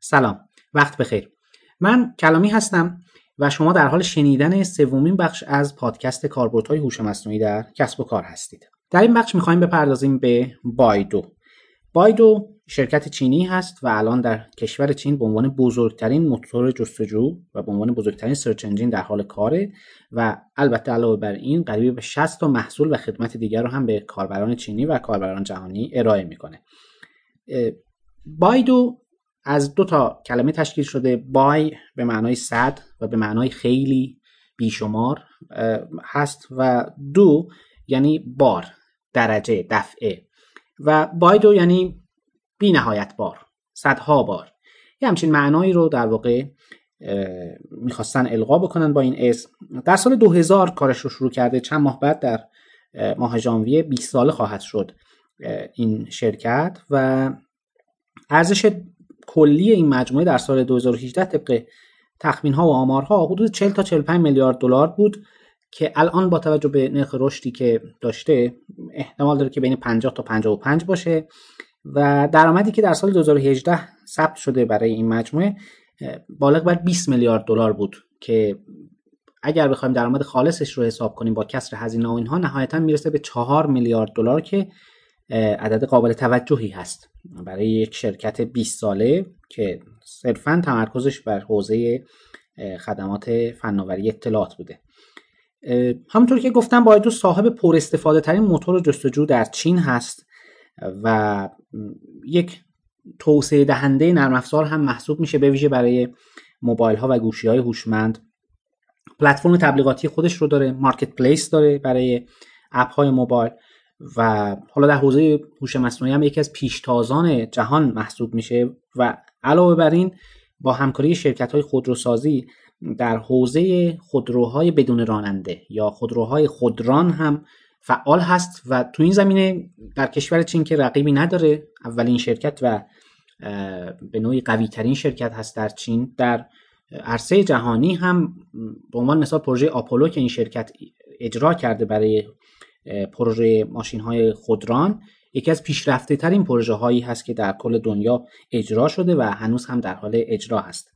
سلام. وقت بخیر. من کلامی هستم و شما در حال شنیدن سومین بخش از پادکست کاربردهای هوش مصنوعی در کسب و کار هستید. در این بخش می‌خوایم بپردازیم به بایدو. بایدو شرکت چینی هست و الان در کشور چین به عنوان بزرگترین موتور جستجو و به عنوان بزرگترین سرچ انجین در حال کاره و البته علاوه بر این قریب به 60 تا محصول و خدمت دیگر رو هم به کاربران چینی و کاربران جهانی ارائه می‌کنه. بایدو از دو تا کلمه تشکیل شده. بای به معنای صد و به معنای خیلی بیشمار هست و دو یعنی بار درجه دفعه. و بایدو یعنی بی نهایت بار صدها بار. یه همچین معنایی رو در واقع می‌خواستن القا بکنن با این اسم در سال 2000 کارش رو شروع کرده. چند ماه بعد در ماه ژانویه 20 ساله خواهد شد این شرکت. و ارزش کلی این مجموعه در سال 2018 طبق تخمین ها و آمارها حدود 40 تا 45 میلیارد دلار بود که الان با توجه به نرخ رشدی که داشته احتمال داره که بین 50 تا 55 باشه و درآمدی که در سال 2018 ثبت شده برای این مجموعه بالغ بر 20 میلیارد دلار بود که اگر بخوایم درآمد خالصش رو حساب کنیم با کسر هزینه و اینها نهایتا می‌رسه به 4 میلیارد دلار که عدد قابل توجهی هست. برای یک شرکت 20 ساله که صرفا تمرکزش بر حوزه خدمات فناوری اطلاعات بوده. همونطور که گفتم بایدو صاحب پر استفاده ترین موتور جستجو در چین هست و یک توسعه دهنده نرم افزار هم محسوب میشه به ویژه برای موبایل ها و گوشی های هوشمند. پلتفرم تبلیغاتی خودش رو داره مارکت پلیس داره برای اپ های موبایل. و حالا در حوزه هوش مصنوعی هم یکی از پیشتازان جهان محسوب میشه و علاوه بر این با همکاری شرکت های خودروسازی در حوزه خودروهای بدون راننده یا خودروهای خودران هم فعال هست و تو این زمینه در کشور چین که رقیبی نداره اولین شرکت و به نوعی قوی ترین شرکت هست در چین در عرصه جهانی هم به عنوان مثال پروژه آپولو که این شرکت اجرا کرده برای پروژه ماشین های خودران. یکی از پیشرفته ترین پروژه هایی هست که در کل دنیا اجرا شده و هنوز هم در حال اجرا هست.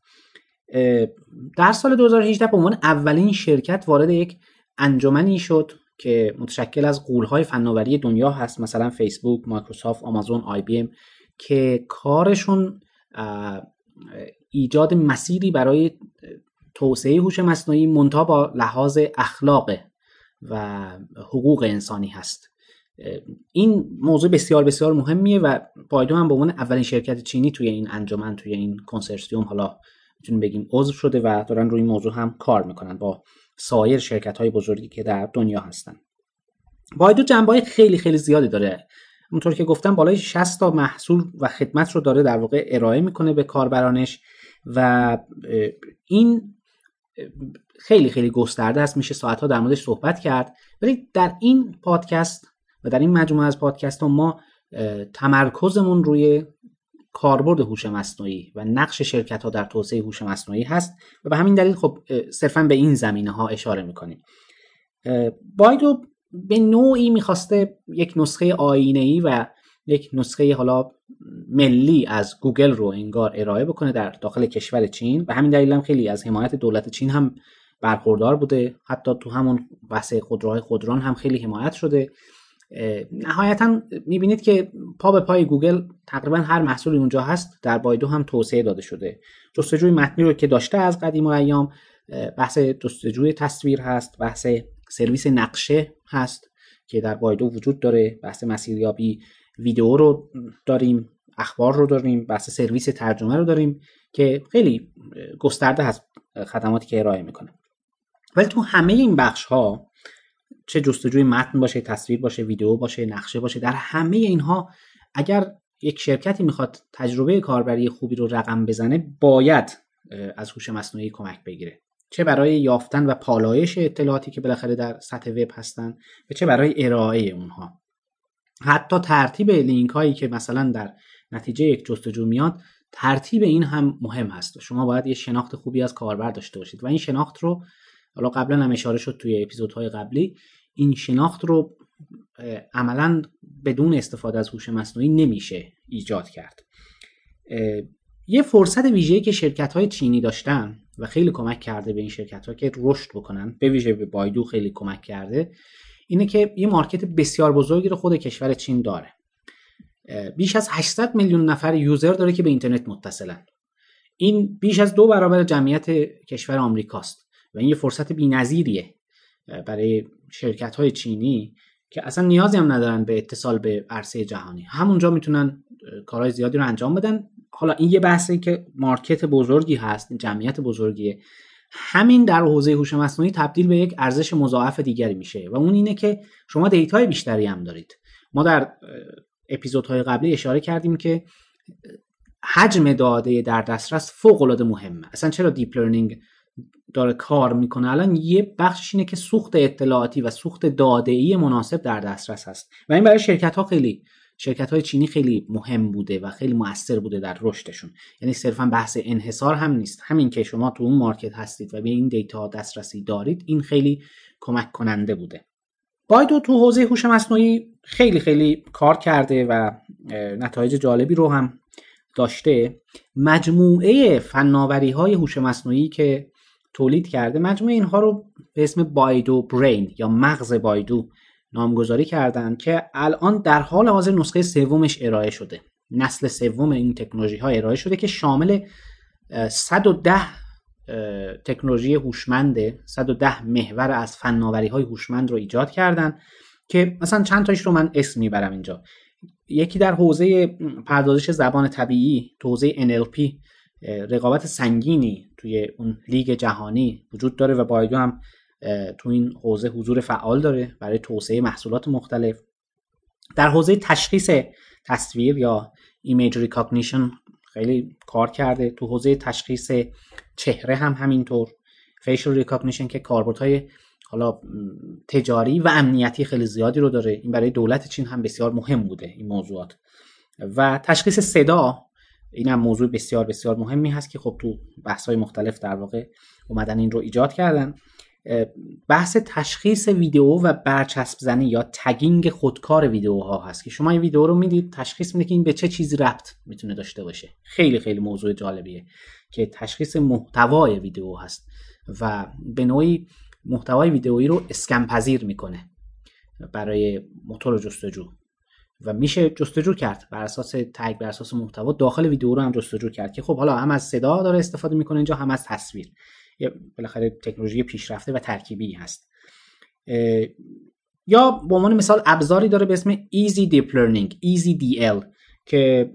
در سال 2018 به عنوان اولین شرکت وارد یک انجمنی شد که متشکل از قولهای فناوری دنیا هست مثلا فیسبوک، مایکروسافت، آمازون، آی بی ام که کارشون ایجاد مسیری برای توسعه هوش مصنوعی منتها با لحاظ اخلاق و حقوق انسانی هست. این موضوع بسیار بسیار مهمیه و بایدو هم به عنوان اولین شرکت چینی توی این انجمن توی این کنسرسیوم حالا می‌تونیم بگیم عضو شده و دارن روی این موضوع هم کار می‌کنن با سایر شرکت های بزرگی که در دنیا هستن. بایدو جنبه خیلی خیلی زیادی داره. اونطور که گفتم بالای 60 تا محصول و خدمت رو داره در واقع ارائه می‌کنه به کاربرانش و این خیلی خیلی گسترده است. میشه ساعتها در موردش صحبت کرد. ولی در این پادکست و در این مجموعه از پادکست ها ما تمرکزمون روی کاربرد هوش مصنوعی و نقش شرکت ها در توسعه هوش مصنوعی هست و به همین دلیل خب صرفا به این زمینه ها اشاره می‌کنیم. بایدو به نوعی می‌خواسته یک نسخه آینه ای و یک نسخه حالا ملی از گوگل رو انگار ارائه بکنه در داخل کشور چین. و همین دلیل هم خیلی از حمایت دولت چین هم برخوردار بوده. حتی تو همون بحث خودروهای خودران هم خیلی حمایت شده. نهایتا می‌بینید که پا به پای گوگل تقریبا هر محصولی اونجا هست در بایدو هم توسعه داده شده. جستجوی متنی رو که داشته از قدیم و ایام بحث جستجوی تصویر هست بحث سرویس نقشه هست که در بایدو وجود داره بحث مسیریابی ویدیو رو داریم اخبار رو داریم بحث سرویس ترجمه رو داریم که خیلی گسترده هست خدماتی که ارائه می‌کنه. ولی تو همه این بخش ها چه جستجوی متن باشه تصویر باشه ویدیو باشه نقشه باشه در همه اینها اگر یک شرکتی می‌خواد تجربه کاربری خوبی رو رقم بزنه باید از هوش مصنوعی کمک بگیره. چه برای یافتن و پالایش اطلاعاتی که بالاخره در سطح وب هستن و چه برای ارائه اونها. حتی ترتیب لینک هایی که مثلا در نتیجه یک جستجو میاد ترتیب این هم مهم هست. شما باید یه شناخت خوبی از کاربر داشته باشید و این شناخت رو حالا قبلا هم اشاره شد توی اپیزودهای قبلی این شناخت رو عملا بدون استفاده از هوش مصنوعی نمیشه ایجاد کرد. یه فرصت ویژه‌ای که شرکت های چینی داشتن و خیلی کمک کرده به این شرکت ها که رشد بکنن به ویژه به بایدو خیلی کمک کرده اینه که یه مارکت بسیار بزرگی رو خود کشور چین داره. بیش از 800 میلیون نفر یوزر داره که به اینترنت متصلن. این بیش از دو برابر جمعیت کشور آمریکاست. و این یه فرصت بی‌نظیریه برای شرکت های چینی که اصلا نیازی هم ندارن به اتصال به عرصه جهانی. همونجا می‌تونن کارهای زیادی رو انجام بدن. حالا این یه بحثی که market بزرگی هست جمعیت بزرگیه. همین در حوزه هوش مصنوعی تبدیل به یک ارزش مضاعف دیگری میشه و اون اینه که شما data ی بیشتری هم دارید. ما در اپیزودهای قبلی اشاره کردیم که حجم داده در دسترس فوق العاده مهمه. اصلا چرا deep learning داره کار می‌کنه. الان یه بخشش اینه که سوخت اطلاعاتی و سوخت داده ای مناسب در دسترس هست. و این برای شرکت ها خیلی شرکت های چینی خیلی مهم بوده و خیلی موثر بوده در رشدشون. یعنی صرفا بحث انحصار هم نیست. همین که شما تو اون مارکت هستید و به این دیتا دسترسی دارید این خیلی کمک کننده بوده. بایدو تو حوزه هوش مصنوعی خیلی خیلی کار کرده و نتایج جالبی رو هم داشته. مجموعه فناوری های هوش مصنوعی که تولید کرده مجموعه اینها رو به اسم بایدو برین یا مغز بایدو نامگذاری کردن که الان در حال حاضر نسخه سومش ارائه شده. نسل سوم این تکنولوژی ها ارائه شده که شامل 110 تکنولوژی هوشمند 110 محور از فناوری های هوشمند رو ایجاد کردن که مثلا چند تاش رو من اسم می‌برم اینجا. یکی در حوزه پردازش زبان طبیعی تو حوزه NLP رقابت سنگینی توی اون لیگ جهانی وجود داره و بایدو هم تو این حوزه حضور فعال داره برای توسعه محصولات مختلف. در حوزه تشخیص تصویر یا image recognition خیلی کار کرده. تو حوزه تشخیص چهره هم همینطور. facial recognition که کاربردهای حالا تجاری و امنیتی خیلی زیادی رو داره. این برای دولت چین هم بسیار مهم بوده این موضوعات. و تشخیص صدا این هم موضوع بسیار بسیار مهمی هست که خب تو بحث های مختلف در واقع اومدن این رو ایجاد کردن. بحث تشخیص ویدیو و برچسب زنی یا تگینگ خودکار ویدیوها هست که شما این ویدیو رو می‌دید تشخیص میده که این به چه چیزی ربط می‌تونه داشته باشه. خیلی خیلی موضوع جالبیه که تشخیص محتوای ویدیو هست و به نوعی محتوای ویدیویی رو اسکن پذیر می‌کنه برای موتور جستجو. و میشه جستجو کرد بر اساس تگ بر اساس محتوا. داخل ویدیو رو هم جستجو کرد که خب حالا هم از صدا داره استفاده می‌کنه اینجا هم از تصویر. بالاخره تکنولوژی پیشرفته و ترکیبی هست. یا به عنوان مثال ابزاری داره به اسم Easy Deep Learning Easy DL که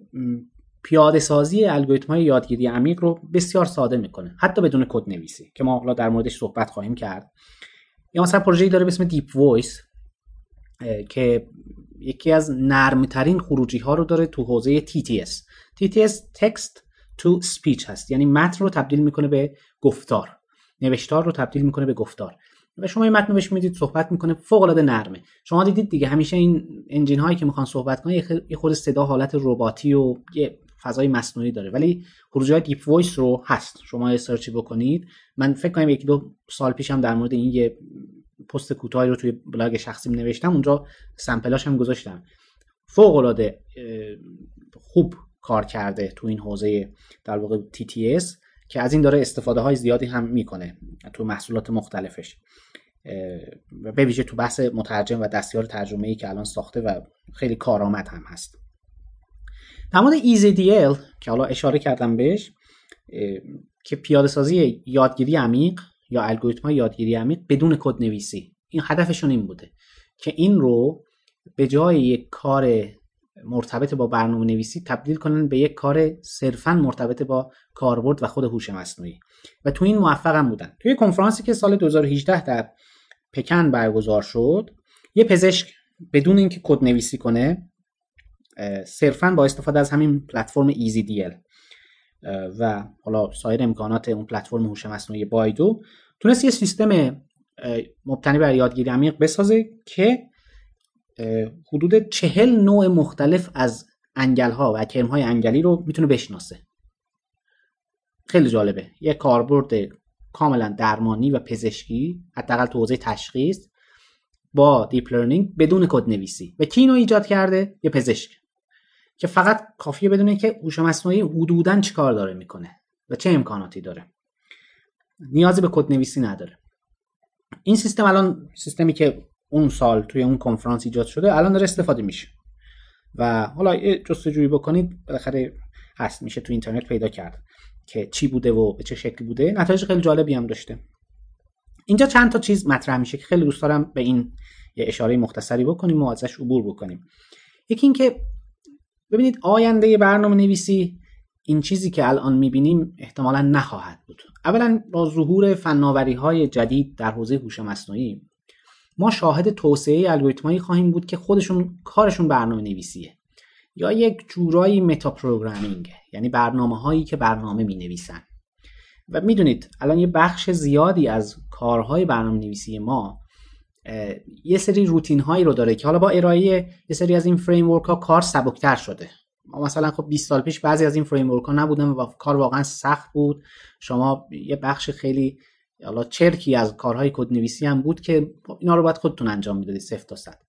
پیاده سازی الگوریتم های یادگیری عمیق رو بسیار ساده می‌کنه. حتی بدون کد نویسی که ما حالا در موردش صحبت خواهیم کرد. یا مثلا پروژه‌ای داره به اسم Deep Voice که یکی از نرمترین خروجی ها رو داره تو حوزه TTS TTS Text to Speech هست. یعنی متن رو تبدیل می‌کنه به گفتار. نوشتار رو تبدیل می‌کنه به گفتار. و شما این متن بهش می‌دید صحبت می‌کنه فوق العاده نرمه. شما دیدید دیگه همیشه این engine هایی که می‌خوان صحبت کنن یه خورده صدا حالت رباتی و یه فضای مصنوعی داره. ولی خروجی های Deep Voice رو هست. شما یه search ی بکنید. من فکر کنم یکی دو سال پیشم در مورد این یه پست کوتاهی رو توی بلاگ شخصیم نوشتم اونجا sample اش هم گذاشتم. فوق العاده خوب کار کرده تو این حوزه در واقع TTS که از این داره استفاده های زیادی هم می‌کنه تو محصولات مختلفش. و به ویژه تو بحث مترجم و دستیار ترجمه ای که الان ساخته و خیلی کارآمد هم هست. در مورد EZDL که حالا اشاره کردم بهش که پیاده سازی یادگیری عمیق یا الگوریتم یادگیری عمیق بدون کد نویسی این هدفشون این بوده که این رو به جای یک کار مرتبط با برنامه نویسی تبدیل کنن به یک کار صرفا مرتبط با کاربرد و خود هوش مصنوعی. و تو این موفق هم بودن. توی کنفرانسی که سال 2018 در پکن برگزار شد یه پزشک بدون اینکه کد نویسی کنه صرفا با استفاده از همین پلتفرم ایزی دیل و حالا سایر امکانات اون پلتفرم هوش مصنوعی بایدو تونست یه سیستم مبتنی بر یادگیری عمیق بسازه که حدود چهل نوع مختلف از انگل ها و کرم های انگلی رو می‌تونه بشناسه. خیلی جالبه. یه کاربرد کاملا درمانی و پزشکی حداقل تو حوزه تشخیص با deep learning بدون کد نویسی و کی اینو ایجاد کرده؟ یه پزشک. که فقط کافیه بدونه که هوش مصنوعی حدودا چیکار داره می‌کنه و چه امکاناتی داره. نیازی به کد نویسی نداره. این سیستم الان سیستمی که اون سال توی اون کنفرانس ایجاد شده الان داره استفاده میشه. و حالا جستجویی بکنید بالاخره هست میشه تو اینترنت پیدا کرد که چی بوده و به چه شکلی بوده. نتایج خیلی جالبی هم داشته. اینجا چند تا چیز مطرح میشه که خیلی دوست دارم به این یه اشاره مختصری بکنیم و ازش عبور بکنیم. یکی اینکه ببینید آینده برنامه نویسی این چیزی که الان می‌بینیم احتمالا نخواهد بود. اولا با ظهور فناوری های جدید در حوزه هوش مصنوعی ما شاهد توسعه الگوریتمایی خواهیم بود که خودشون کارشون برنامه نویسیه یا یک جورایی متا پروگرامینگ یعنی برنامه هایی که برنامه می نویسن و می‌دونید الان یه بخش زیادی از کارهای برنامه نویسی ما یه سری روتین هایی رو داره که حالا با ارائه یه سری از این فریم ها کار سبکتر شده. ما مثلا خب 20 سال پیش بعضی از این فریم ها نبودن و کار واقعا سخت بود. شما یه بخش خیلی حالا چرکی از کارهای کد نویسی هم بود که اینا رو باید خودتون انجام می‌دادید صفر تا صد.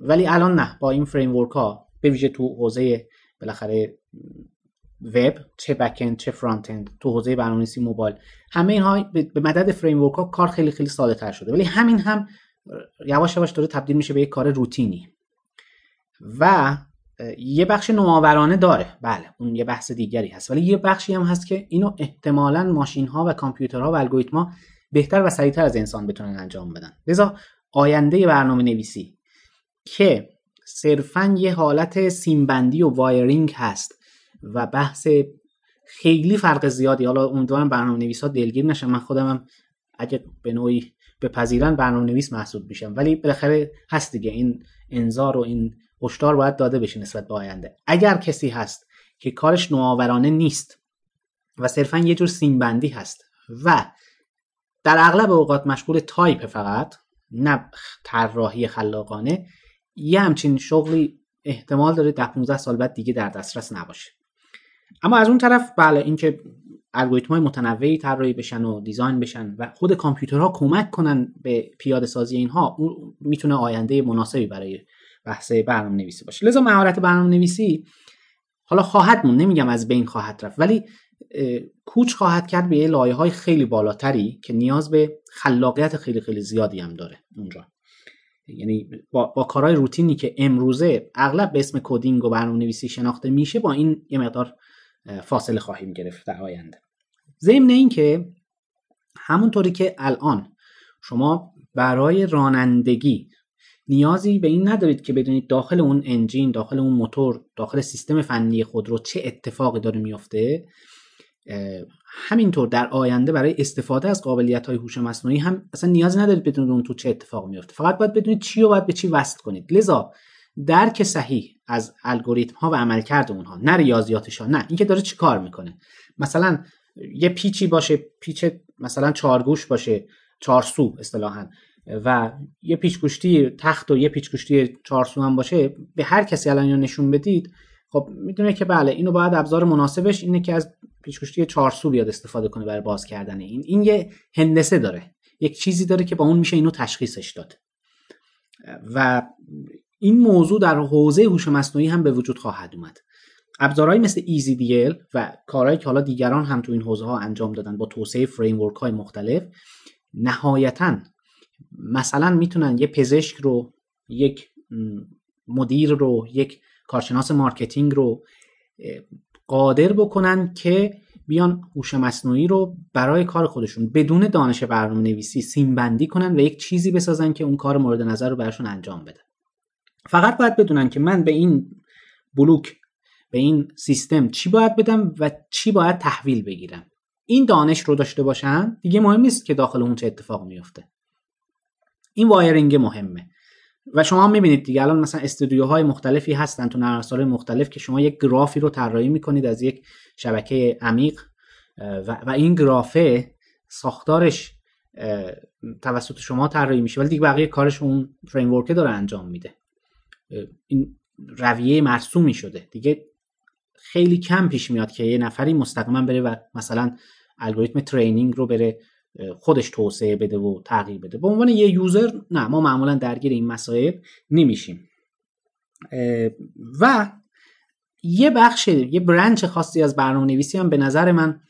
ولی الان نه. با این فریم ها به ویژه تو حوزه بالاخره وب چه بک چه فرانت اند تو حوزه برنامه‌نویسی موبایل. همه اینها به مدد فریم ها کار خیلی خیلی ساده تر شده. ولی همین هم یواش یواش داره تبدیل میشه به یک کار روتینی. و یه بخش نوآورانه داره. بله اون یه بحث دیگری هست. ولی یه بخشی هم هست که اینو احتمالا ماشین ها و کامپیوترها و الگوریتما بهتر و سریعتر از انسان بتونن انجام بدن. لذا آینده برنامه نویسی که صرفا یه حالت سیمبندی و وایرینگ هست. و بحث خیلی فرق زیادی. حالا امیدوارم برنامه نویس ها دلگیر نشن. من خودم هم اگه به نوعی بپذیرن برنامه نویس محسوب میشم. ولی بالاخره هست دیگه. این انذار و این هشدار باید داده بشه نسبت به آینده. اگر کسی هست که کارش نوآورانه نیست و صرفا یه جور سیمبندی هست و در اغلب اوقات مشغول تایپ فقط نه طراحی خلاقانه یه همچین شغلی احتمال داره ده 15 سال بعد دیگه در دسترس نباشه. اما از اون طرف بله اینکه الگوریتم های متنوعی طراحی بشن و دیزاین بشن و خود کامپیوترها کمک کنن به پیاده سازی اینها اون می‌تونه آینده مناسبی برای بحث برنامه نویسی باشه. لذا مهارت برنامه نویسی حالا خواهد مون نمیگم از بین خواهد رفت ولی کوچ خواهد کرد به یه لایه های خیلی بالاتری که نیاز به خلاقیت خیلی خیلی زیادی هم داره اونجا. یعنی با, با کارهای روتینی که امروزه اغلب به اسم coding و برنامه نویسی شناخته میشه با این یه مقدار فاصله خواهیم گرفت در آینده. ضمن این که همونطوری که الان شما برای رانندگی نیازی به این ندارید که بدونید داخل اون engine داخل اون موتور داخل سیستم فنی خودرو چه اتفاقی داره میفته همینطور در آینده برای استفاده از قابلیت های هوش مصنوعی هم اصلا نیازی ندارید بدونید اون تو چه اتفاق میفته فقط باید بدونید چی رو باید به چی وصل کنید. لذا درک صحیح از الگوریتم ها و عملکرد اونها نه ریاضیاتش ها نه. اینکه داره چی کار می‌کنه. مثلا یه پیچی باشه پیچ مثلا چارگوش باشه چارسو اصطلاحا و یه پیچگوشتی تخت و یه پیچگوشتی چارسو هم باشه به هر کسی الان اینو نشون بدید خب می‌دونه که بله اینو باید ابزار مناسبش اینه که از پیچگوشتی چارسو بیاد استفاده کنه برای باز کردن این. این یه هندسه داره. یک چیزی داره که با اون میشه اینو تشخیصش داد. و این موضوع در حوزه هوش مصنوعی هم به وجود خواهد اومد. ابزارهایی مثل EasyDL و کارهایی که حالا دیگران هم تو این حوزه ها انجام دادن با توسعه فریم های مختلف نهایتا مثلا می‌تونن یه پزشک رو یک مدیر رو یک کارشناس marketing رو قادر بکنن که بیان هوش مصنوعی رو برای کار خودشون بدون دانش برنامه نویسی سیم بندی کنن و یک چیزی بسازن که اون کار مورد نظر رو براشون انجام بده فقط باید بدونن که من به این بلوک به این سیستم چی باید بدم و چی باید تحویل بگیرم. این دانش رو داشته باشن دیگه مهم نیست که داخل اون چه اتفاق میفته این وایرینگ مهمه. و شما می‌بینید دیگه الان مثلا استودیوهای مختلفی هستن تو نرم مختلف که شما یک گرافی رو طراحی می‌کنید از یک شبکه عمیق و, و این گرافه ساختارش توسط شما طراحی میشه. ولی دیگه بقیه کارش اون فریم داره انجام میده. این رویه مرسومی شده دیگه خیلی کم پیش میاد که یه نفری مستقیما بره و مثلا الگوریتم ترینینگ رو بره خودش توسعه بده و تغییر بده. به عنوان یه یوزر نه ما معمولا درگیر این مسائل نمیشیم. و یه بخش یه برنچ خاصی از برنامه نویسی هم به نظر من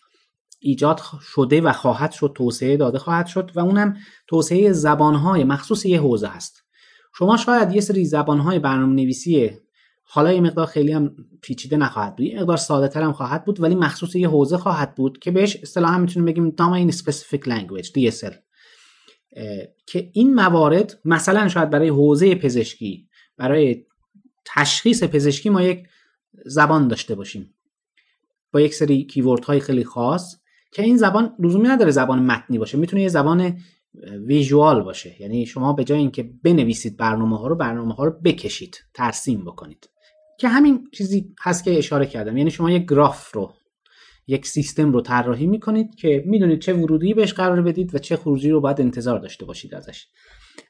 ایجاد شده و خواهد شد توسعه داده خواهد شد و اونم توسعه زبانهای مخصوص یه حوزه هست. شما شاید یه سری زبانهای برنامه نویسی حالا یه مقدار خیلی هم پیچیده نخواهد بود یه مقدار ساده تر هم خواهد بود ولی مخصوص یه حوزه خواهد بود که بهش اصطلاحا می‌تونیم بگیم Domain Specific Language DSL که این موارد مثلا شاید برای حوزه پزشکی برای تشخیص پزشکی ما یک زبان داشته باشیم. با یک سری کیورد های خیلی خاص که این زبان لزومی نداره زبان متنی باشه. می‌تونه یه زبان ویژوال باشه. یعنی شما به جای اینکه بنویسید برنامه ها رو برنامه ها رو بکشید ترسیم بکنید. که همین چیزی هست که اشاره کردم. یعنی شما یک گراف رو یک سیستم رو طراحی می‌کنید که می‌دونید چه ورودی بهش قرار بدید و چه خروجی رو باید انتظار داشته باشید ازش.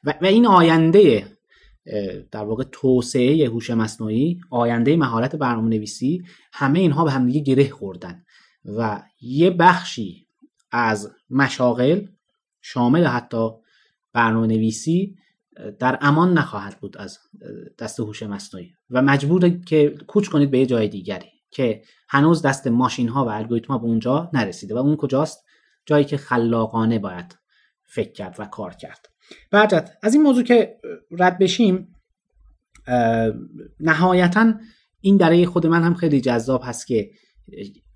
و, و این آینده در واقع توسعه هوش مصنوعی آینده مهارت برنامه نویسی همه اینها به همدیگه گره خوردن. و یه بخشی از مشاغل شامل حتی برنامه نویسی در امان نخواهد بود از دست هوش مصنوعی. و مجبور که کوچ کنید به یه جای دیگری که هنوز دست ماشین ها و الگوریتم ها به اونجا نرسیده و اون کجاست؟ جایی که خلاقانه باید فکر کرد و کار کرد. بعد از این موضوع که رد بشیم نهایتا این برای خود من هم خیلی جذاب هست که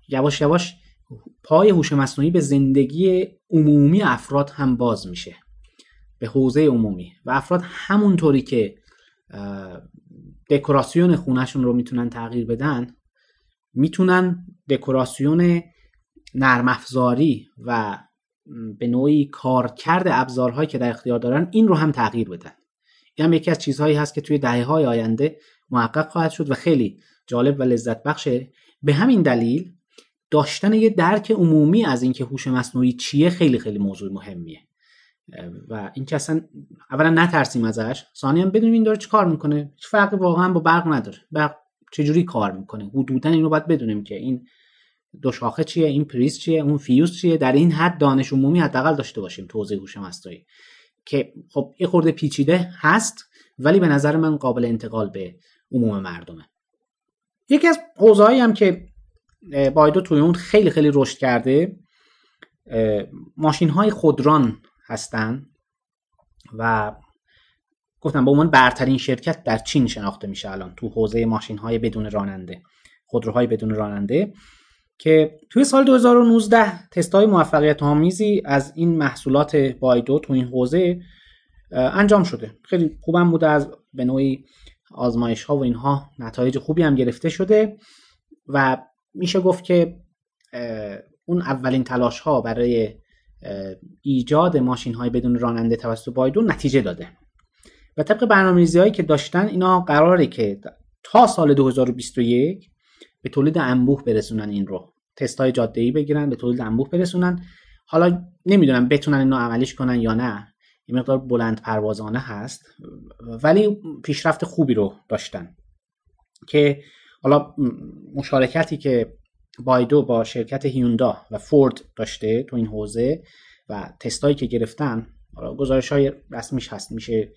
یواش یواش پای هوش مصنوعی به زندگی عمومی افراد هم باز میشه. به حوزه عمومی. و افراد همونطوری که دکوراسیون خونهشون رو می‌تونن تغییر بدن می‌تونن دکوراسیون نرم افزاری و به نوعی کارکرد ابزارهایی که در اختیار دارن این رو هم تغییر بدن. این هم یکی از چیزهایی هست که توی دهه های آینده محقق خواهد شد و خیلی جالب و لذت بخشه به همین دلیل داشتن یه درک عمومی از اینکه هوش مصنوعی چیه خیلی خیلی موضوع مهمیه. و این که اصلا اولا نترسیم ازش ثانیا بدونیم این داره چی کار می‌کنه. هیچ فرقی واقعا با برق نداره. برق چجوری کار می‌کنه؟ حدودا اینو باید بدونیم که این دو شاخه چیه این پریز چیه اون فیوز چیه. در این حد دانش عمومی حداقل داشته باشیم توضیح هوش مصنوعی. که خب یه خورده پیچیده هست ولی به نظر من قابل انتقال به عموم مردمه. یکی از حوزه‌ای هم که بایدو توی اون خیلی خیلی رشد کرده. ماشین های خودران هستن و گفتم به عنوان برترین شرکت در چین شناخته میشه الان تو حوزه ماشین های بدون راننده خودروهای بدون راننده که توی سال 2019 تست های موفقیت آمیزی از این محصولات بایدو تو این حوزه انجام شده. خیلی خوبم بوده از به نوعی آزمایش ها و اینها نتایج خوبی هم گرفته شده و میشه گفت که اون اولین تلاش ها برای ایجاد ماشین های بدون راننده توسط بایدو نتیجه داده. و طبق برنامه‌ریزی هایی که داشتن اینا قراره که تا سال 2021 به تولید انبوه برسونن این رو. تست های جاده ای بگیرن به تولید انبوه برسونن. حالا نمی‌دونم بتونن اینو عملیش کنن یا نه. این مقدار بلند پروازانه هست. ولی پیشرفت خوبی رو داشتن. که حالا مشارکتی که بایدو با شرکت هیوندا و فورد داشته تو این حوزه و تستایی که گرفتن گزارش های رسمیش هست میشه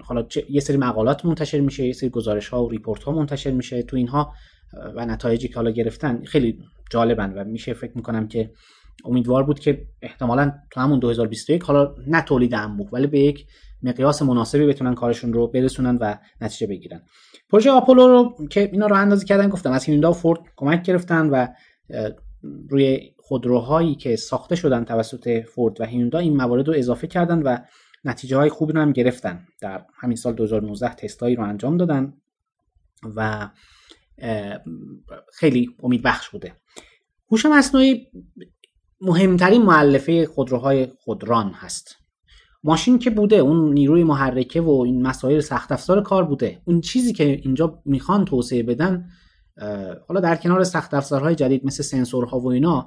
حالا یه سری مقالات منتشر میشه یه سری گزارش ها و ریپورت ها منتشر میشه تو اینها و نتایجی که حالا گرفتن خیلی جالبن و میشه فکر می‌کنم که امیدوار بود که احتمالا تو همون 2021 حالا نه تولید انبوه ولی به یک مقیاس مناسبی بتونن کارشون رو برسونن و نتیجه بگیرن. پروژه آپولو رو که اینا رو اندازی کردن گفتم از هیوندا و فورد کمک گرفتن و روی خودروهایی که ساخته شدن توسط فورد و هیوندا این موارد رو اضافه کردن و نتیجه های خوبی رو هم گرفتن. در همین سال 2019 تستایی رو انجام دادن و خیلی امید بخش بوده. هوش مصنوعی مهمترین معلفه خودروهای خودران هست. ماشین که بوده اون نیروی محرکه و این مسائل سخت افزار کار بوده. اون چیزی که اینجا می‌خوان توسعه بدن حالا در کنار سخت افزارهای جدید مثل سنسورها و اینا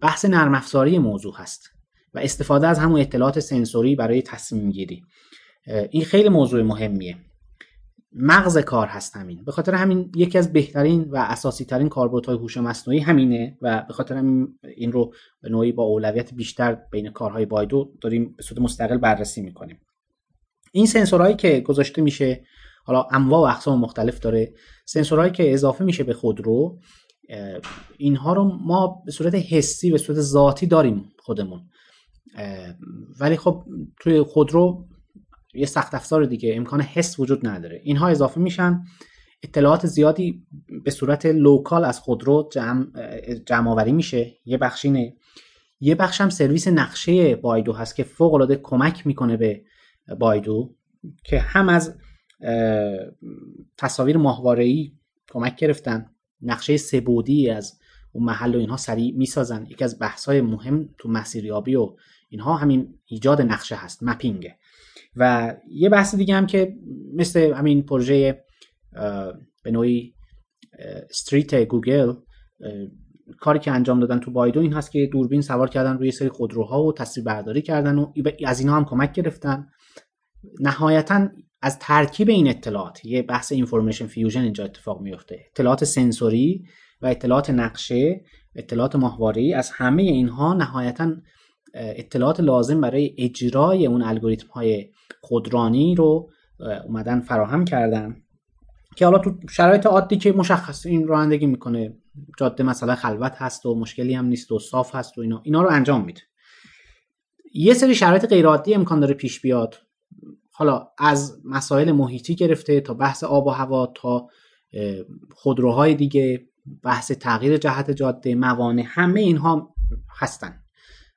بحث نرم افزاری موضوع هست و استفاده از همون اطلاعات سنسوری برای تصمیم گیری این خیلی موضوع مهمیه. مغز کار هست همین. به خاطر همین یکی از بهترین و اساسی ترین کاربردهای هوش مصنوعی همینه و به خاطر همین این رو به نوعی با اولویت بیشتر بین کارهای بایدو داریم به صورت مستقل بررسی می‌کنیم. این سنسورهایی که گذاشته میشه حالا انواع و اقسام مختلف داره سنسورهایی که اضافه میشه به خودرو اینها رو ما به صورت حسی به صورت ذاتی داریم خودمون. ولی خب توی خودرو یه سخت افزار دیگه امکان حس وجود نداره. اینها اضافه میشن. اطلاعات زیادی به صورت لوکال از خودرو جمع, جمع آوری میشه. یه بخشینه یه بخش هم سرویس نقشه بایدو هست که فوق العاده کمک می‌کنه به بایدو که هم از تصاویر ماهواره‌ای کمک گرفتن. نقشه سبودی از اون محل و اینها سریع می‌سازن. یکی از بحث‌های مهم تو مسیریابی و اینها همین ایجاد نقشه هست. مپینگه و یه بحث دیگه هم که مثل همین پروژه به نوعی Street گوگل کاری که انجام دادن تو بایدو این هست که دوربین سوار کردن روی سری خودروها و تصویر برداری کردن و از اینا هم کمک گرفتن. نهایتا از ترکیب این اطلاعات یه بحث information fusion اینجا اتفاق میفته اطلاعات سنسوری و اطلاعات نقشه اطلاعات ماهواره‌ای از همه اینها نهایتا اطلاعات لازم برای اجرای اون الگوریتم های خودرانی رو اومدن فراهم کردن که حالا تو شرایط عادی که مشخص این رانندگی می‌کنه جاده مثلا خلوت هست و مشکلی هم نیست و صاف هست و اینا اینا رو انجام میده. یه سری شرایط غیر عادی امکان داره پیش بیاد. حالا از مسائل محیطی گرفته تا بحث آب و هوا تا خودروهای دیگه بحث تغییر جهت جاده موانع همه اینها هستن.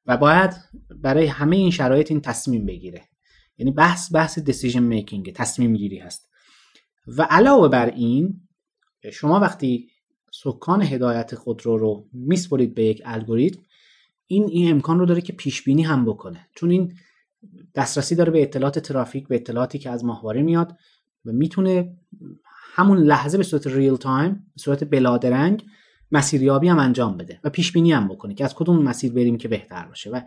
و باید برای همه این شرایط این تصمیم بگیره. یعنی بحث بحث decision making تصمیم گیری هست. و علاوه بر این شما وقتی سکان هدایت خودرو رو میسپرید به یک الگوریتم این این امکان رو داره که پیش بینی هم بکنه. چون این دسترسی داره به اطلاعات ترافیک به اطلاعاتی که از ماهواره میاد و می‌تونه همون لحظه به صورت real time به صورت بلادرنگ مسیریابی هم انجام بده و پیش بینی هم بکنه که از کدوم مسیر بریم که بهتر باشه و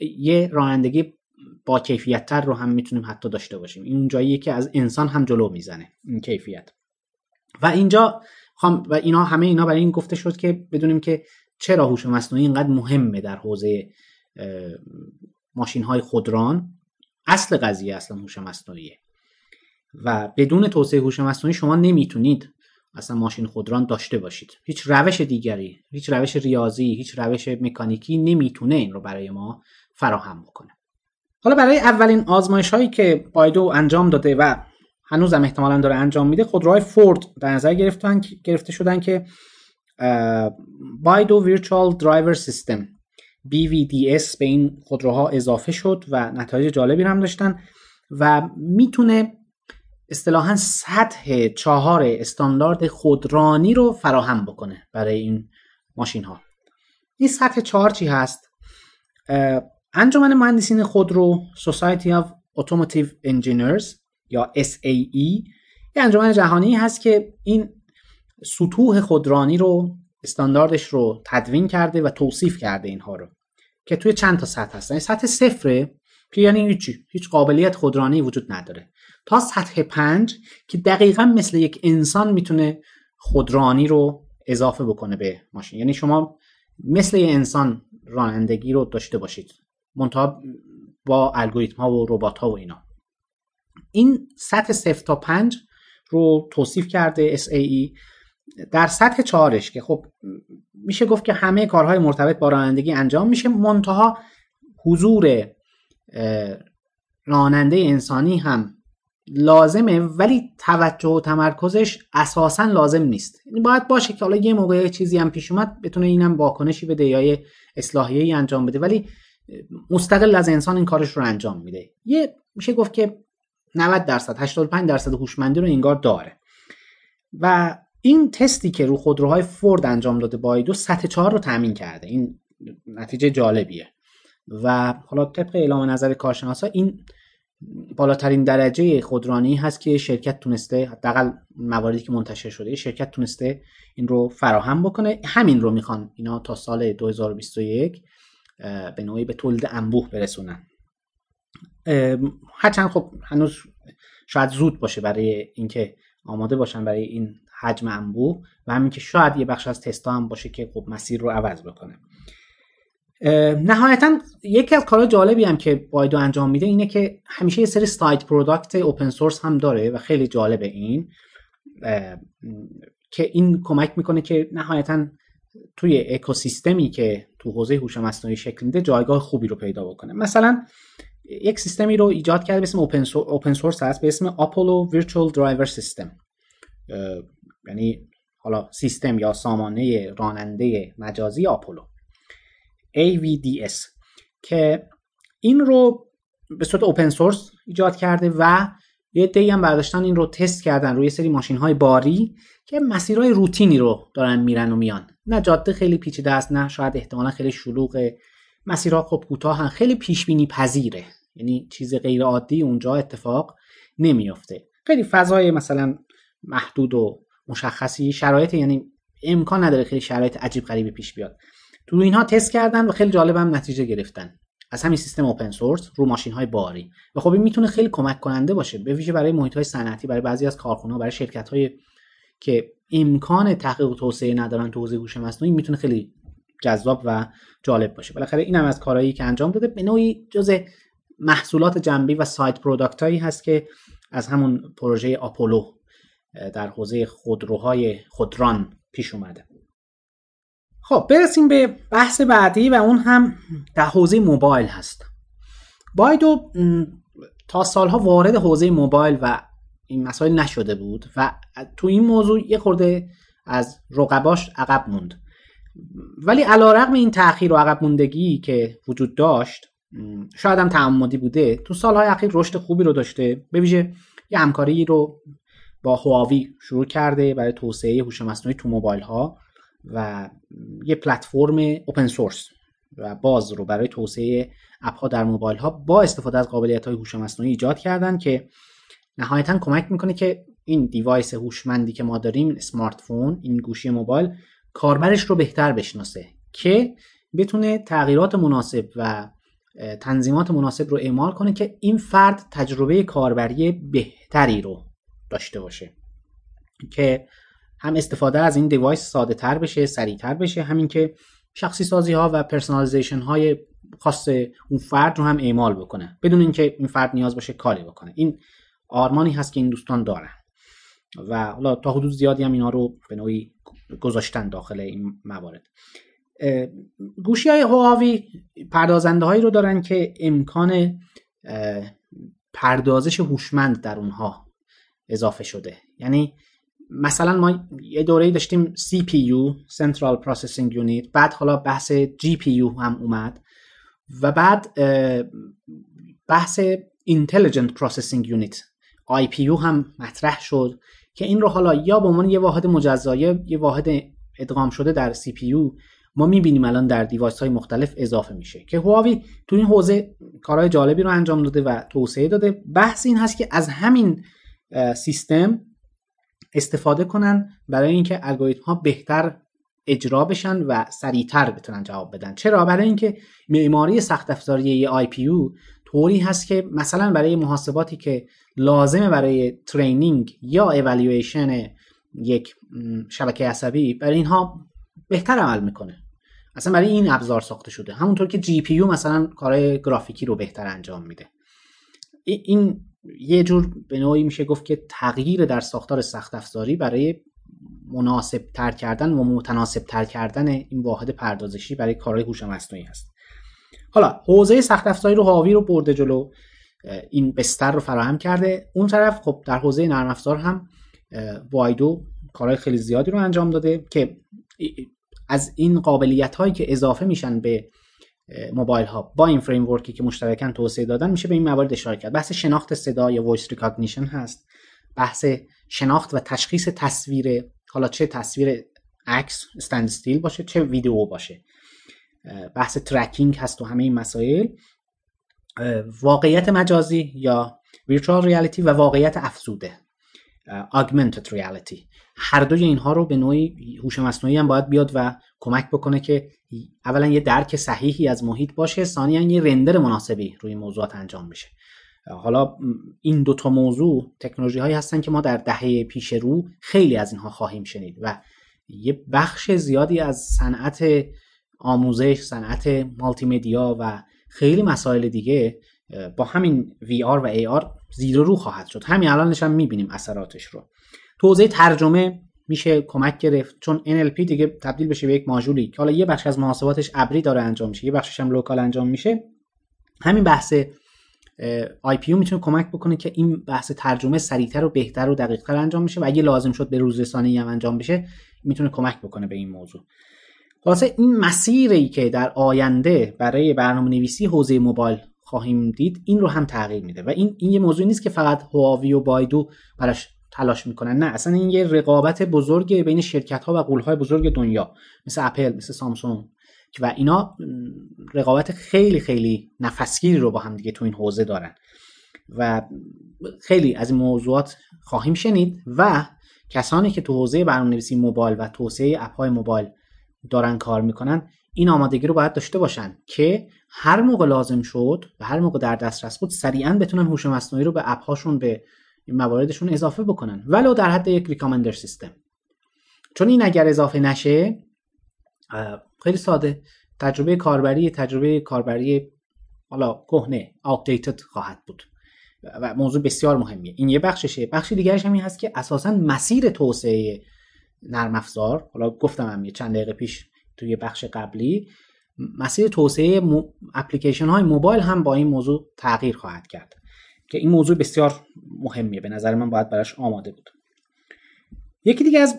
یه رانندگی با کیفیت تر رو هم می‌تونیم حتی داشته باشیم. این جاییه که از انسان هم جلو می‌زنه این کیفیت. و اینجا و اینا همه اینا برای این گفته شد که بدونیم که چرا هوش مصنوعی اینقدر مهمه در حوزه ماشین های خودران. اصل قضیه اصلا هوش مصنوعیه. و بدون توسعه هوش مصنوعی شما نمی‌تونید اصلا ماشین خودران داشته باشید. هیچ روش دیگری هیچ روش ریاضی هیچ روش مکانیکی نمی‌تونه این رو برای ما فراهم بکنه. حالا برای اولین آزمایش هایی که بایدو انجام داده و هنوزم احتمالا داره انجام میده خودروهای فورد در نظر گرفتن گرفته شدن که بایدو ویرچوال درایور سیستم BVDS به این خودروها اضافه شد و نتایج جالبی هم داشتن و می‌تونه اصطلاحا سطح چهار استاندارد خودرانی رو فراهم بکنه برای این ماشین ها این سطح چهار چی هست؟ انجمن مهندسین خودرو Society of Automotive Engineers یا SAE یه انجمن جهانی هست که این سطوح خودرانی رو استانداردش رو تدوین کرده و توصیف کرده اینها رو که توی چند تا سطح هستن سطح صفره که یعنی هیچی هیچ قابلیت خودرانی وجود نداره. تا سطح پنج که دقیقا مثل یک انسان می‌تونه خودرانی رو اضافه بکنه به ماشین. یعنی شما مثل یک انسان رانندگی رو داشته باشید. منتها با الگوریتم ها و ربات ها و اینا. این سطح صفر تا پنج رو توصیف کرده SAE در سطح چهارش که خب میشه گفت که همه کارهای مرتبط با رانندگی انجام میشه. منتها حضور راننده انسانی هم لازمه ولی توجه و تمرکزش اساسا لازم نیست. یعنی باید باشه که حالا یه موقع چیزی هم پیش اومد بتونه اینم واکنشی بده یا اصلاحیه ای انجام بده. ولی مستقل از انسان این کارش رو انجام میده. یه میشه گفت که 90 درصد 85 درصد هوشمندی رو انگار داره. و این تستی که رو خودروهای فورد انجام داده بایدو سطح 4 رو تامین کرده. این نتیجه جالبیه. و حالا طبق اعلام نظر کارشناسا این بالاترین درجه خودرانی هست که شرکت تونسته حداقل مواردی که منتشر شده شرکت تونسته این رو فراهم بکنه. همین رو می‌خوان اینا تا سال 2021 به نوعی به تولید انبوه برسونن. هرچند خب هنوز شاید زود باشه برای اینکه آماده باشن برای این حجم انبوه و همین که شاید یه بخش از تستا هم باشه که خب مسیر رو عوض بکنه. نهایتا یکی از کارهای جالبی هم که بایدو انجام میده اینه که همیشه یه سری سایت پروداکت اوپن سورس هم داره و خیلی جالبه این. که این کمک می‌کنه که نهایتا توی اکوسیستمی که تو حوزه هوش مصنوعی شکل میده جایگاه خوبی رو پیدا بکنه. مثلا یک سیستمی رو ایجاد کرده به اسم open source هست به اسم آپولو virtual driver system یعنی حالا سیستم یا سامانه راننده مجازی آپولو AVDS که این رو به صورت open source ایجاد کرده و یه دی هم برداشتن این رو تست کردن روی سری ماشین های باری که مسیرهای روتینی رو دارن میرن و میان. نه جاده خیلی پیچیده است نه شاید احتمالا خیلی شلوغه. مسیرها خب کوتاه خیلی پیش بینی پذیره. یعنی چیز غیر عادی اونجا اتفاق نمیافته. خیلی فضای مثلا محدود و مشخصی شرایط یعنی امکان نداره خیلی شرایط عجیب غریبی پیش بیاد. تو اینها تست کردن و خیلی جالب هم نتیجه گرفتن. از همین سیستم اوپن سورس رو ماشین های باری. و خب این می‌تونه خیلی کمک کننده باشه. به ویژه برای محیط های صنعتی برای بعضی از کارخونه برای شرکت های که امکان تحقیق و توسعه ندارن تو حوزه هوش مصنوعی می‌تونه خیلی جذاب و جالب باشه. بالاخره این هم از کارهایی که انجام داده به نوعی جز محصولات جنبی و side product هایی هست که از همون پروژه آپولو در حوزه خودروهای خودران پیش اومده. خب برسیم به بحث بعدی و اون هم در حوزه موبایل هست. بایدو تا سالها وارد حوزه موبایل و این مسائل نشده بود و تو این موضوع یه خورده از رقباش عقب موند. ولی علا رقم این تاخیر و عقب موندگی که وجود داشت شاید هم تعمدی بوده تو سالهای اخیر رشد خوبی رو داشته. به ویژه یه همکاری رو با هواوی شروع کرده برای توسعه هوش مصنوعی تو موبایل ها و یه پلتفرم اوپن سورس و باز رو برای توسعه اپ ها در موبایل ها با استفاده از قابلیت های هوش مصنوعی ایجاد کردن که نهایتا کمک می‌کنه که این device هوشمندی که ما داریم smart phone این گوشی موبایل کاربرش رو بهتر بشناسه که بتونه تغییرات مناسب و تنظیمات مناسب رو اعمال کنه که این فرد تجربه کاربری بهتری رو داشته باشه. که هم استفاده از این device ساده تر بشه سریعتر بشه. همین که شخصی سازی ها و personalization های خاص اون فرد رو هم اعمال بکنه. بدون اینکه این فرد نیاز باشه کاری بکنه. این آرمانی هست که این دوستان دارن. و حالا تا حدود زیادی هم اینا رو به نوعی گذاشتن داخل این موارد. گوشی های هواوی پردازنده هایی رو دارن که امکان پردازش هوشمند در اونها اضافه شده. یعنی مثلا ما یه دوره داشتیم CPU Central Processing Unit. بعد حالا بحث GPU هم اومد. و بعد بحث Intelligent Processing Unit. IPU هم مطرح شد که این رو حالا یا به عنوان یه واحد مجزا یه واحد ادغام شده در CPU ما می‌بینیم الان در دیوایس های مختلف اضافه میشه که هواوی تو این حوزه کارهای جالبی رو انجام داده و توسعه داده. بحث این هست که از همین سیستم استفاده کنن برای اینکه الگوریتم ها بهتر اجرا بشن و سریعتر بتونن جواب بدن. چرا؟ برای اینکه معماری سخت افزاری NPU طوری هست که مثلا برای محاسباتی که لازمه برای training یا اوالیویشن یک شبکه عصبی برای اینها بهتر عمل می‌کنه. اصلا برای این ابزار ساخته شده. همونطور که GPU مثلا کارهای گرافیکی رو بهتر انجام میده. این یه جور به نوعی میشه گفت که تغییر در ساختار سخت افزاری برای مناسب تر کردن و متناسب تر کردن این واحد پردازشی برای کارهای هوش مصنوعی هست. حالا حوزه سخت افزاری رو هواوی رو برده جلو این بستر رو فراهم کرده. اون طرف خب در حوزه نرم افزار هم بایدو کارهای خیلی زیادی رو انجام داده که از این قابلیت هایی که اضافه میشن به موبایل ها با این framework ی که مشترکاً توسعه دادن میشه به این موارد اشاره کرد. بحث شناخت صدا یا voice recognition هست. بحث شناخت و تشخیص تصویر حالا چه تصویر عکس استند استیل باشه چه ویدیو باشه. بحث ترکینگ هست و همه این مسائل. واقعیت مجازی یا ویرچوال ریالیتی و واقعیت افزوده. augmented reality. هر دوی اینها رو به نوعی هوش مصنوعی هم باید بیاد و کمک بکنه که اولا یه درک صحیحی از محیط باشه ثانیا یه رندر مناسبی روی موضوعات انجام بشه. حالا این دوتا موضوع تکنولوژی هایی هستن که ما در دهه پیش رو خیلی از اینها خواهیم شنید و یه بخش زیادی از صنعت آموزش صنعت مالتی مدیا و خیلی مسائل دیگه با همین VR و AR زیر رو خواهد شد. همین الانش هم می‌بینیم اثراتش رو. تو ترجمه میشه کمک گرفت. چون NLP دیگه تبدیل بشه به یک ماژولی که حالا یه بخش از محاسباتش ابری داره انجام میشه یه بخشش هم local انجام میشه. همین بحث IPU می‌تونه کمک بکنه که این بحث ترجمه سریعتر و بهتر و دقیقتر انجام میشه و اگه لازم شد به روزرسانی هم انجام بشه می‌تونه کمک بکنه به این موضوع. خلاصه این مسیری که در آینده برای برنامه نویسی حوزه موبایل خواهیم دید این رو هم تغییر میده و این این یه موضوع نیست که فقط هواوی و بایدو براش تلاش می‌کنن. نه اصلا این یه رقابت بزرگ بین شرکت ها و قول های بزرگ دنیا مثل اپل مثل سامسونگ. و اینا رقابت خیلی خیلی نفسگیری رو با هم دیگه تو این حوزه دارن. و خیلی از این موضوعات خواهیم شنید. و کسانی که تو حوزه برنامه‌نویسی موبایل و توسعه اپ های موبایل دارن کار می‌کنن این آمادگی رو باید داشته باشن که هر موقع لازم شد و هر موقع در دسترس بود سریعا بتونن هوش مصنوعی رو به اپ هاشون مواردشون اضافه بکنن. ولو در حد یک ریکامندر سیستم. چون این اگر اضافه نشه خیلی ساده. تجربه کاربری تجربه کاربری حالا کهنه outdated خواهد بود. و موضوع بسیار مهمیه. این یه بخششه. بخش دیگرش همین هست که اساسا مسیر توسعه نرم افزار حالا گفتم هم چند دقیقه پیش توی بخش قبلی مسیر توسعه اپلیکیشن های موبایل هم با این موضوع تغییر خواهد کرد. که این موضوع بسیار مهمیه. به نظر من باید براش آماده بود. یکی دیگه از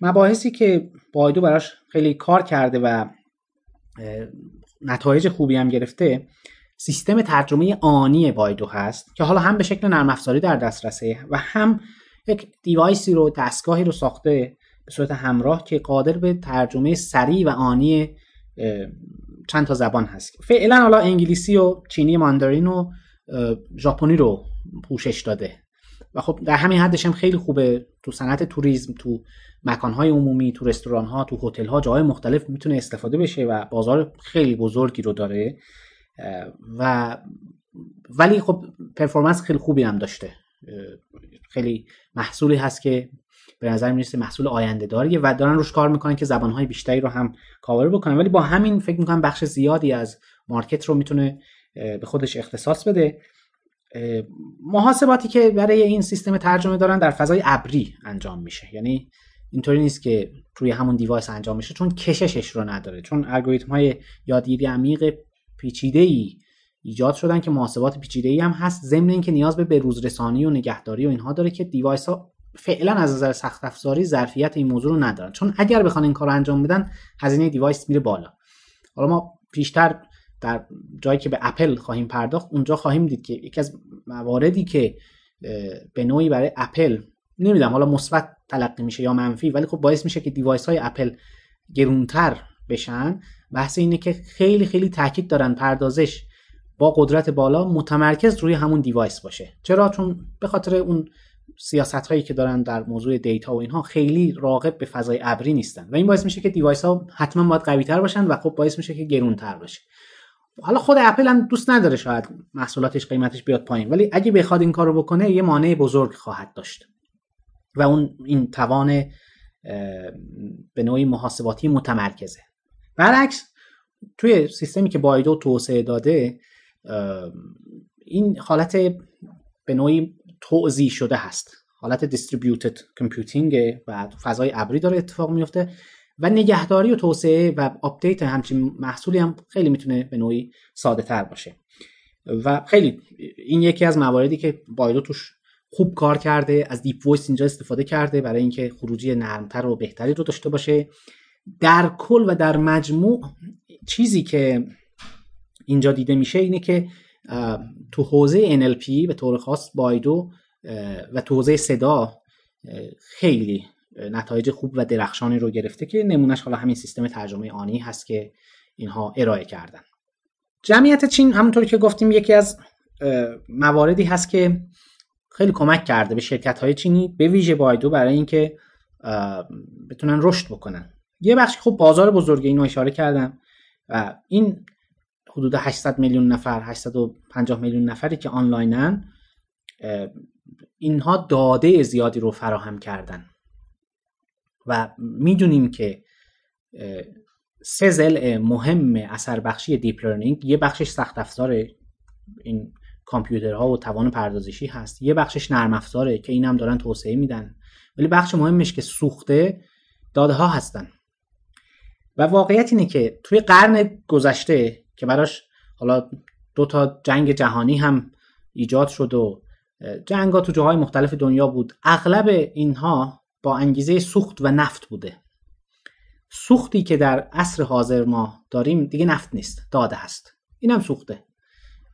مباحثی که بایدو براش خیلی کار کرده و نتایج خوبی هم گرفته سیستم ترجمه آنی بایدو هست که حالا هم به شکل نرم افزاری در دسترسه و هم یک دیوایسی رو دستگاهی رو ساخته به صورت همراه که قادر به ترجمه سریع و آنی چند تا زبان هست. فعلا حالا انگلیسی و چینی ماندارین و ژاپنی رو پوشش داده. و خب در همین حدش هم خیلی خوبه. تو صنعت توریسم تو مکانهای عمومی تو رستوران ها تو هتل ها جاهای مختلف می‌تونه استفاده بشه و بازار خیلی بزرگی رو داره. و ولی خب پرفورمنس خیلی خوبی هم داشته. خیلی محصولی هست که به نظر می‌رسه محصول آینده داریه و دارن روش کار می‌کنن که زبانهای بیشتری رو هم کاور بکنن. ولی با همین فکر می‌کنم بخش زیادی از market رو می‌تونه به خودش اختصاص بده. محاسباتی که برای این سیستم ترجمه دارن در فضای ابری انجام میشه. یعنی اینطوری نیست که روی همون device انجام میشه چون کششش رو نداره. چون الگوریتم های یادگیری عمیق پیچیده ای ایجاد شدن که محاسبات پیچیده ای هم هست ضمن اینکه نیاز به بروزرسانی و نگهداری و اینها داره که device ها فعلا از نظر سخت افزاری ظرفیت این موضوع رو ندارن. چون اگر بخوان این کار انجام بدن هزینه device میره بالا. حالا ما پیشتر در جایی که به اپل خواهیم پرداخت اونجا خواهیم دید که یکی از مواردی که به نوعی برای اپل نمی‌دونم حالا مثبت تلقی میشه یا منفی ولی خب باعث میشه که device های اپل گرونتر بشن. بحث اینه که خیلی خیلی تاکید دارن پردازش با قدرت بالا متمرکز روی همون device باشه. چرا؟ چون به خاطر اون سیاست هایی که دارن در موضوع data و اینها خیلی راغب به فضای ابری نیستن. و این باعث میشه که device ها حتما باید قوی تر باشن و خب باعث میشه که گرونتر باشه حالا خود اپل هم دوست نداره شاید محصولاتش قیمتش بیاد پایین. ولی اگه بخواد این کارو بکنه یه مانع بزرگ خواهد داشت. و اون این توان به نوعی محاسباتی متمرکزه. برعکس توی سیستمی که بایدو توسعه داده این حالت به نوعی توزیع شده هست. حالت distributed computing و فضای ابری داره اتفاق میفته. و نگهداری و توسعه و update همچین محصولی هم خیلی می‌تونه به نوعی ساده تر باشه. و خیلی این یکی از مواردی که بایدو توش خوب کار کرده از Deep Voice اینجا استفاده کرده برای اینکه خروجی نرمتر و بهتری رو داشته باشه. در کل و در مجموع چیزی که اینجا دیده میشه اینه که تو حوزه NLP به طور خاص بایدو و تو حوزه صدا خیلی نتایج خوب و درخشانی رو گرفته که نمونهش حالا همین سیستم ترجمه آنی هست که اینها ارائه کردن. جمعیت چین همونطور که گفتیم یکی از مواردی هست که خیلی کمک کرده به شرکت های چینی به ویژه بایدو برای اینکه بتونن رشد بکنن. یه بخش خوب بازار بزرگی اینو اشاره کردم و این حدود 800 میلیون نفر 850 میلیون نفری که آنلاینن اینها داده زیادی رو فراهم کردن. و می‌دونیم که سه ضلع مهم اثر بخشی deep learning یه بخشش سخت افزار این کامپیوترها و توان پردازشی هست یه بخشش نرم افزاره که اینم دارن توسعه میدن. ولی بخش مهمش که سوختش داده ها هستن. و واقعیت اینه که توی قرن گذشته که براش حالا دو تا جنگ جهانی هم ایجاد شد و جنگ ها تو جاهای مختلف دنیا بود اغلب اینها با انگیزه سوخت و نفت بوده. سوختی که در عصر حاضر ما داریم دیگه نفت نیست داده هست اینم سوخته.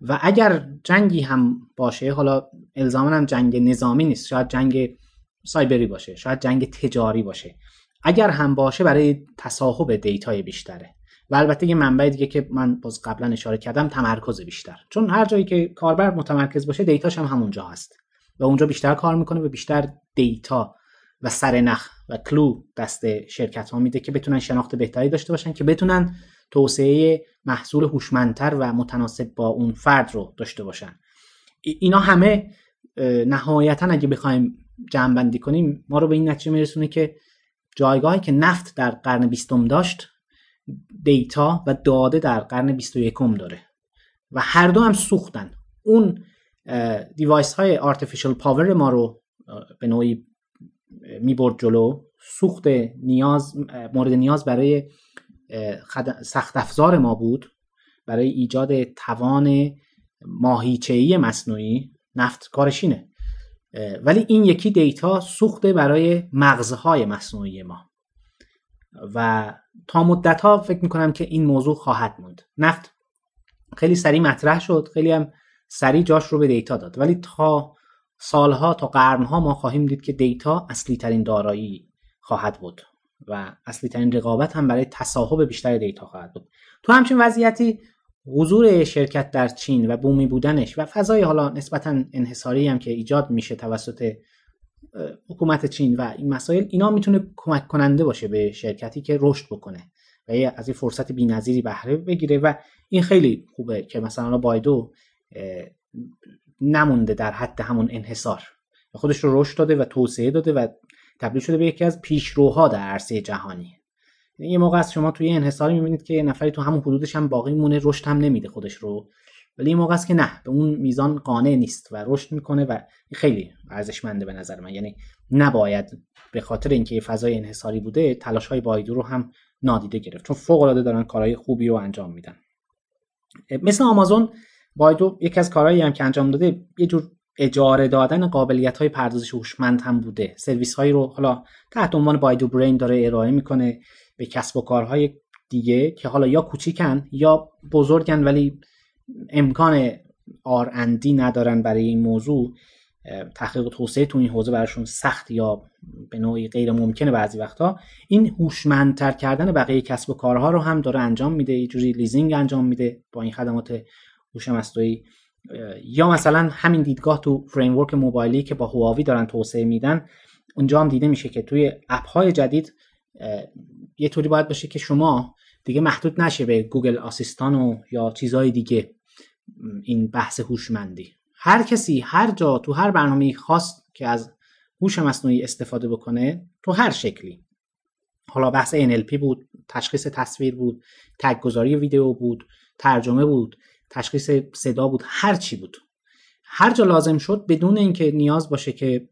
و اگر جنگی هم باشه حالا الزاما هم جنگ نظامی نیست شاید جنگ سایبری باشه شاید جنگ تجاری باشه. اگر هم باشه برای تصاحب دیتای بیشتره. و البته یه منبع دیگه که من باز قبلا اشاره کردم تمرکز بیشتر. چون هر جایی که کاربر متمرکز باشه دیتاش هم همونجا هست. و اونجا بیشتر کار می‌کنه و بیشتر دیتا و سرنخ و کلو دست شرکت ها میده که بتونن شناخت بهتری داشته باشن که بتونن توسعه محصول هوشمندتر و متناسب با اون فرد رو داشته باشن. اینا همه نهایتا اگه بخوایم جمع بندی کنیم ما رو به این نتیجه میرسونه که جایگاهی که نفت در قرن بیستم داشت دیتا و داده در قرن بیست و یکم داره و هر دو هم سوختن. اون device های artificial power ما رو به نوعی می‌برد جلو. سوخت نیاز مورد نیاز برای سخت افزار ما بود. برای ایجاد توان ماهیچه‌ای مصنوعی نفت کارش اینه. ولی این یکی دیتا سوخته برای مغزهای مصنوعی ما. و تا مدت ها فکر می‌کنم که این موضوع خواهد موند. نفت خیلی سریع مطرح شد خیلی هم سریع جاش رو به دیتا داد. ولی تا سالها تا قرنها ما خواهیم دید که دیتا اصلی ترین دارایی خواهد بود و اصلی ترین رقابت هم برای تصاحب بیشتر دیتا خواهد بود. تو همچین وضعیتی حضور شرکت در چین و بومی بودنش و فضای حالا نسبتا انحصاری هم که ایجاد میشه توسط حکومت چین و این مسائل اینا می‌تونه کمک کننده باشه به شرکتی که رشد بکنه و از این فرصت بی‌نظیری بهره بگیره و این خیلی خوبه که مثلا بایدو نمونده در حد همون انحصار. خودش رو رشد داده و توسعه داده و تبدیل شده به یکی از پیشروها در عرصه جهانی. یه موقع از شما توی انحصاری می‌بینید که یه نفری تو همون حدودش هم باقی مونه رشد هم نمیده خودش رو. ولی این موقع است که نه به اون میزان قانع نیست و رشد می‌کنه و خیلی ارزشمنده به نظر من. یعنی نباید به خاطر اینکه یه فضای انحصاری بوده تلاش های بایدو رو هم نادیده گرفت. چون فوق العاده دارن کارهای خوبی رو انجام میدن. مثل آمازون بایدو یکی از کارهایی هم که انجام داده یه جور اجاره دادن قابلیت های پردازش هوشمند هم بوده. سرویس هایی رو حالا تحت عنوان بایدو برین داره ارائه می‌کنه به کسب و کارهای دیگه که حالا یا کوچیکن یا بزرگن ولی امکان R&D ندارن برای این موضوع. تحقیق و توسعه تو این حوزه براشون سخت یا به نوعی غیر ممکنه بعضی وقتا. این هوشمندتر کردن بقیه کسب و کارها رو هم داره انجام میده یه جوری لیزینگ انجام میده با این خدمات هوش مصنوعی یا مثلا همین دیدگاه تو framework موبایلی که با هواوی دارن توسعه میدن اونجا هم دیده میشه که توی app های جدید یه طوری باید باشه که شما دیگه محدود نشه به گوگل آسیستان و یا چیزهای دیگه این بحث هوشمندی. هر کسی هر جا تو هر برنامه خاص که از هوش مصنوعی استفاده بکنه تو هر شکلی. حالا بحث NLP بود تشخیص تصویر بود تگ گذاری ویدیو بود ترجمه بود. تشخیص صدا بود. هر چی بود. هر جا لازم شد بدون اینکه نیاز باشه که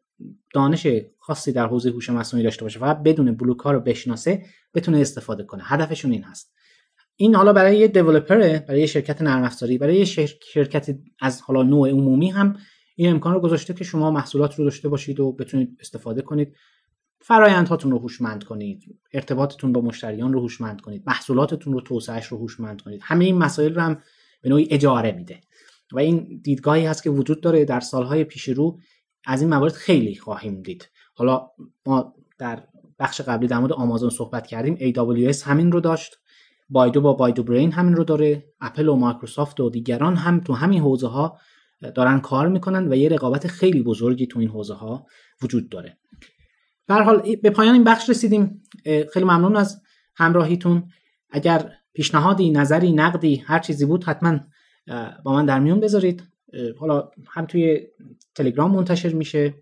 دانش خاصی در حوزه هوش مصنوعی داشته باشه فقط بدون بلوک ها رو بشناسه بتونه استفاده کنه. هدفشون این هست. این حالا برای یه دیولپر برای یه شرکت نرم افزاری برای یه شرکت از حالا نوع عمومی هم این امکان رو گذاشته که شما محصولات رو داشته باشید و بتونید استفاده کنید. فرایندهاتون رو هوشمند کنید. ارتباطتون با مشتریان رو هوشمند کنید. محصولاتتون رو توسعهش رو هوشمند کنید. همه این مسائل رو هم به نوعی اجاره میده. و این دیدگاهی هست که وجود داره در سالهای پیش رو از این موارد خیلی خواهیم دید. حالا ما در بخش قبلی در مورد آمازون صحبت کردیم. AWS همین رو داشت. بایدو با بایدو برین همین رو داره. اپل و مایکروسافت و دیگران هم تو همین حوزه ها دارن کار می‌کنن و یه رقابت خیلی بزرگی تو این حوزه ها وجود داره. به حال به پایان این بخش رسیدیم. خیلی ممنون از همراهیتون. اگر پیشنهادی نظری نقدی هر چیزی بود حتما با من در میون بذارید. حالا هم توی تلگرام منتشر میشه.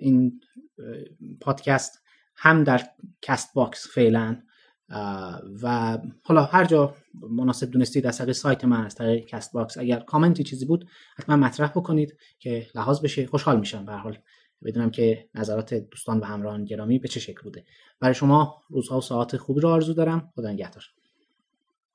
این پادکست هم در Castbox فعلا. و حالا هر جا مناسب دونستید از طریق سایت من از طریق Castbox اگر کامنتی چیزی بود حتما مطرح بکنید که لحاظ بشه خوشحال میشم. به حال بدونم که نظرات دوستان و همراهان گرامی به چه شکل بوده. برای شما روزها و ساعت خوبی رو آرزو دارم. خدا نگهدار.